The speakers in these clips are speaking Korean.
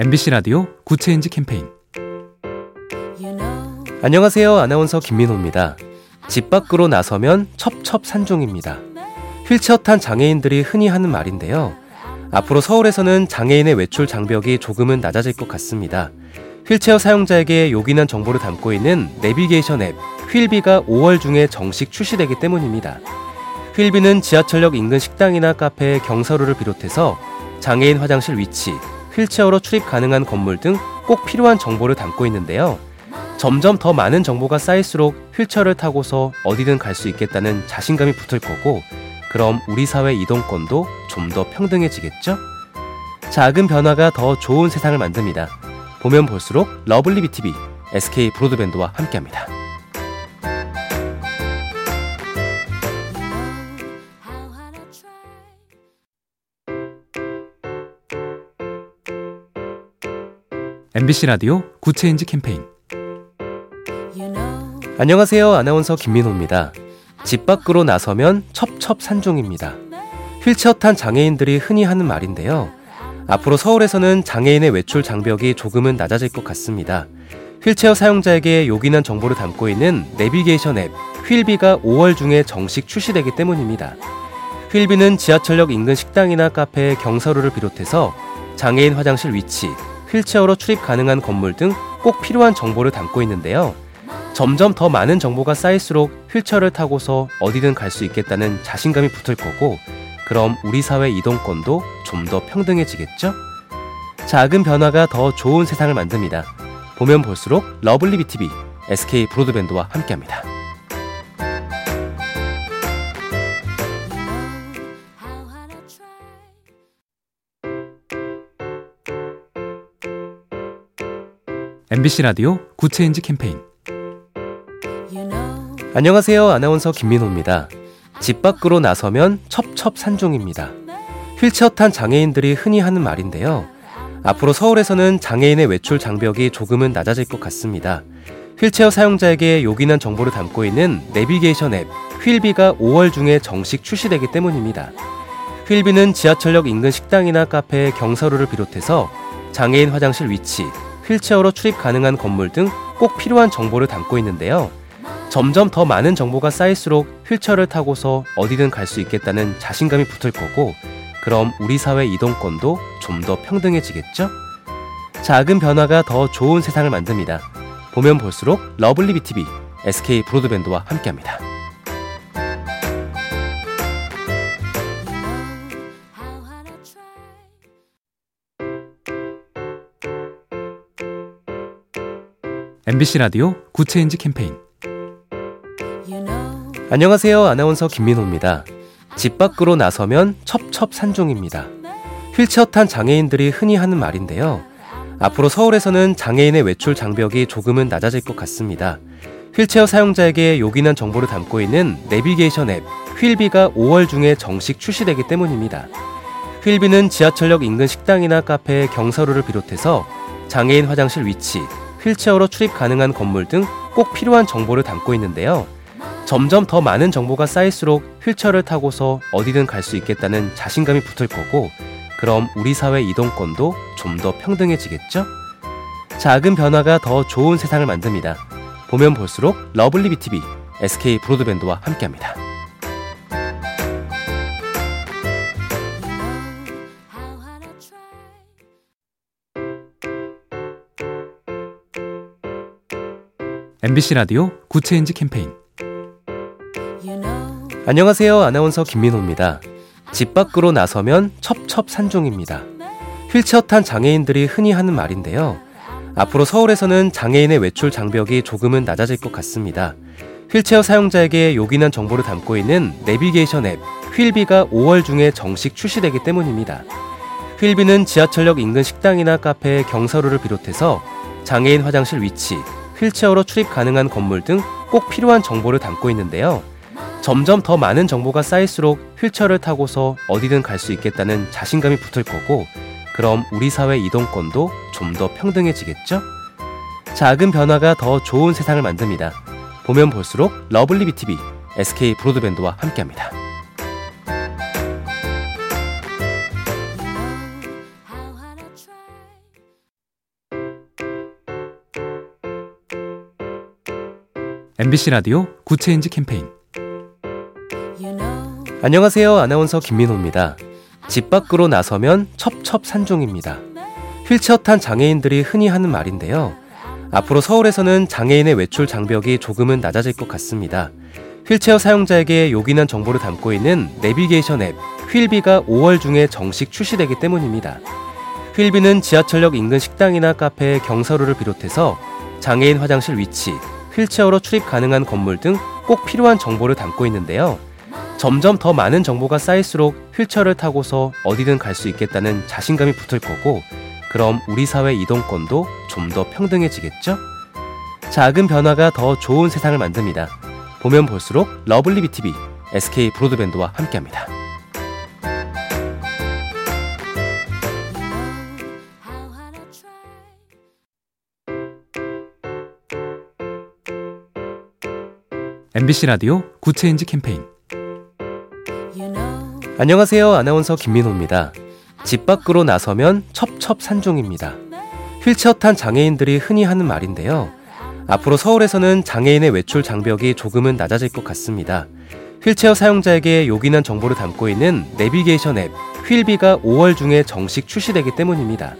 MBC 라디오 Good Change 캠페인 안녕하세요. 아나운서 김민호입니다. 집 밖으로 나서면 첩첩산중입니다. 휠체어 탄 장애인들이 흔히 하는 말인데요. 앞으로 서울에서는 장애인의 외출 장벽이 조금은 낮아질 것 같습니다. 휠체어 사용자에게 요긴한 정보를 담고 있는 내비게이션 앱 휠비가 5월 중에 정식 출시되기 때문입니다. 휠비는 지하철역 인근 식당이나 카페, 경사로를 비롯해서 장애인 화장실 위치, 휠체어로 출입 가능한 건물 등 꼭 필요한 정보를 담고 있는데요. 점점 더 많은 정보가 쌓일수록 휠체어를 타고서 어디든 갈 수 있겠다는 자신감이 붙을 거고, 그럼 우리 사회 이동권도 좀 더 평등해지겠죠? 작은 변화가 더 좋은 세상을 만듭니다. 보면 볼수록 lovely BTV, SK 브로드밴드와 함께합니다. MBC 라디오 Good Change 캠페인 안녕하세요. 아나운서 김민호입니다. 집 밖으로 나서면 첩첩산중입니다. 휠체어 탄 장애인들이 흔히 하는 말인데요. 앞으로 서울에서는 장애인의 외출 장벽이 조금은 낮아질 것 같습니다. 휠체어 사용자에게 요긴한 정보를 담고 있는 내비게이션 앱 휠비가 5월 중에 정식 출시되기 때문입니다. 휠비는 지하철역 인근 식당이나 카페, 경사로를 비롯해서 장애인 화장실 위치, 휠체어로 출입 가능한 건물 등 꼭 필요한 정보를 담고 있는데요. 점점 더 많은 정보가 쌓일수록 휠체어를 타고서 어디든 갈 수 있겠다는 자신감이 붙을 거고, 그럼 우리 사회 이동권도 좀 더 평등해지겠죠? 작은 변화가 더 좋은 세상을 만듭니다. 보면 볼수록 lovely BTV, SK 브로드밴드와 함께합니다. MBC 라디오 Good Change 캠페인 안녕하세요. 아나운서 김민호입니다. 집 밖으로 나서면 첩첩산중입니다. 휠체어 탄 장애인들이 흔히 하는 말인데요. 앞으로 서울에서는 장애인의 외출 장벽이 조금은 낮아질 것 같습니다. 휠체어 사용자에게 요긴한 정보를 담고 있는 내비게이션 앱 휠비가 5월 중에 정식 출시되기 때문입니다. 휠비는 지하철역 인근 식당이나 카페, 경사로를 비롯해서 장애인 화장실 위치, 휠체어로 출입 가능한 건물 등 꼭 필요한 정보를 담고 있는데요. 점점 더 많은 정보가 쌓일수록 휠체어를 타고서 어디든 갈 수 있겠다는 자신감이 붙을 거고, 그럼 우리 사회 이동권도 좀 더 평등해지겠죠? 작은 변화가 더 좋은 세상을 만듭니다. 보면 볼수록 lovely BTV, SK 브로드밴드와 함께합니다. MBC 라디오 Good Change 캠페인 안녕하세요. 아나운서 김민호입니다. 집 밖으로 나서면 첩첩산중입니다. 휠체어 탄 장애인들이 흔히 하는 말인데요. 앞으로 서울에서는 장애인의 외출 장벽이 조금은 낮아질 것 같습니다. 휠체어 사용자에게 요긴한 정보를 담고 있는 내비게이션 앱 휠비가 5월 중에 정식 출시되기 때문입니다. 휠비는 지하철역 인근 식당이나 카페, 경사로를 비롯해서 장애인 화장실 위치, 휠체어로 출입 가능한 건물 등 꼭 필요한 정보를 담고 있는데요. 점점 더 많은 정보가 쌓일수록 휠체어를 타고서 어디든 갈 수 있겠다는 자신감이 붙을 거고, 그럼 우리 사회 이동권도 좀 더 평등해지겠죠? 작은 변화가 더 좋은 세상을 만듭니다. 보면 볼수록 lovely BTV, SK 브로드밴드와 함께합니다. MBC 라디오 Good Change 캠페인 안녕하세요. 아나운서 김민호입니다. 집 밖으로 나서면 첩첩산중입니다. 휠체어 탄 장애인들이 흔히 하는 말인데요. 앞으로 서울에서는 장애인의 외출 장벽이 조금은 낮아질 것 같습니다. 휠체어 사용자에게 요긴한 정보를 담고 있는 내비게이션 앱 휠비가 5월 중에 정식 출시되기 때문입니다. 휠비는 지하철역 인근 식당이나 카페, 경사로를 비롯해서 장애인 화장실 위치, 휠체어로 출입 가능한 건물 등 꼭 필요한 정보를 담고 있는데요. 점점 더 많은 정보가 쌓일수록 휠체어를 타고서 어디든 갈 수 있겠다는 자신감이 붙을 거고, 그럼 우리 사회 이동권도 좀 더 평등해지겠죠? 작은 변화가 더 좋은 세상을 만듭니다. 보면 볼수록 lovely BTV, SK 브로드밴드와 함께합니다. MBC 라디오 Good Change 캠페인 안녕하세요. 아나운서 김민호입니다. 집 밖으로 나서면 첩첩산중입니다. 휠체어 탄 장애인들이 흔히 하는 말인데요. 앞으로 서울에서는 장애인의 외출 장벽이 조금은 낮아질 것 같습니다. 휠체어 사용자에게 요긴한 정보를 담고 있는 내비게이션 앱 휠비가 5월 중에 정식 출시되기 때문입니다. 휠비는 지하철역 인근 식당이나 카페, 경사로를 비롯해서 장애인 화장실 위치, 휠체어로 출입 가능한 건물 등 꼭 필요한 정보를 담고 있는데요. 점점 더 많은 정보가 쌓일수록 휠체어를 타고서 어디든 갈 수 있겠다는 자신감이 붙을 거고, 그럼 우리 사회 이동권도 좀 더 평등해지겠죠? 작은 변화가 더 좋은 세상을 만듭니다. 보면 볼수록 lovely BTV, SK 브로드밴드와 함께합니다. MBC 라디오 Good Change 캠페인 안녕하세요. 아나운서 김민호입니다. 집 밖으로 나서면 첩첩산중입니다. 휠체어 탄 장애인들이 흔히 하는 말인데요. 앞으로 서울에서는 장애인의 외출 장벽이 조금은 낮아질 것 같습니다. 휠체어 사용자에게 요긴한 정보를 담고 있는 내비게이션 앱 휠비가 5월 중에 정식 출시되기 때문입니다.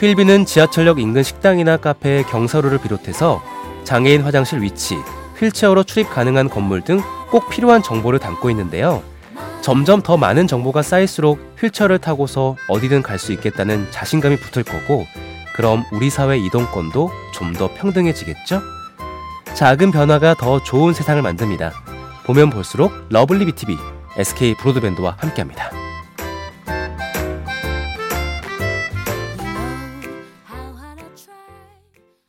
휠비는 지하철역 인근 식당이나 카페, 경사로를 비롯해서 장애인 화장실 위치, 휠체어로 출입 가능한 건물 등 꼭 필요한 정보를 담고 있는데요. 점점 더 많은 정보가 쌓일수록 휠체어를 타고서 어디든 갈 수 있겠다는 자신감이 붙을 거고, 그럼 우리 사회 이동권도 좀 더 평등해지겠죠? 작은 변화가 더 좋은 세상을 만듭니다. 보면 볼수록 lovely BTV, SK 브로드밴드와 함께합니다.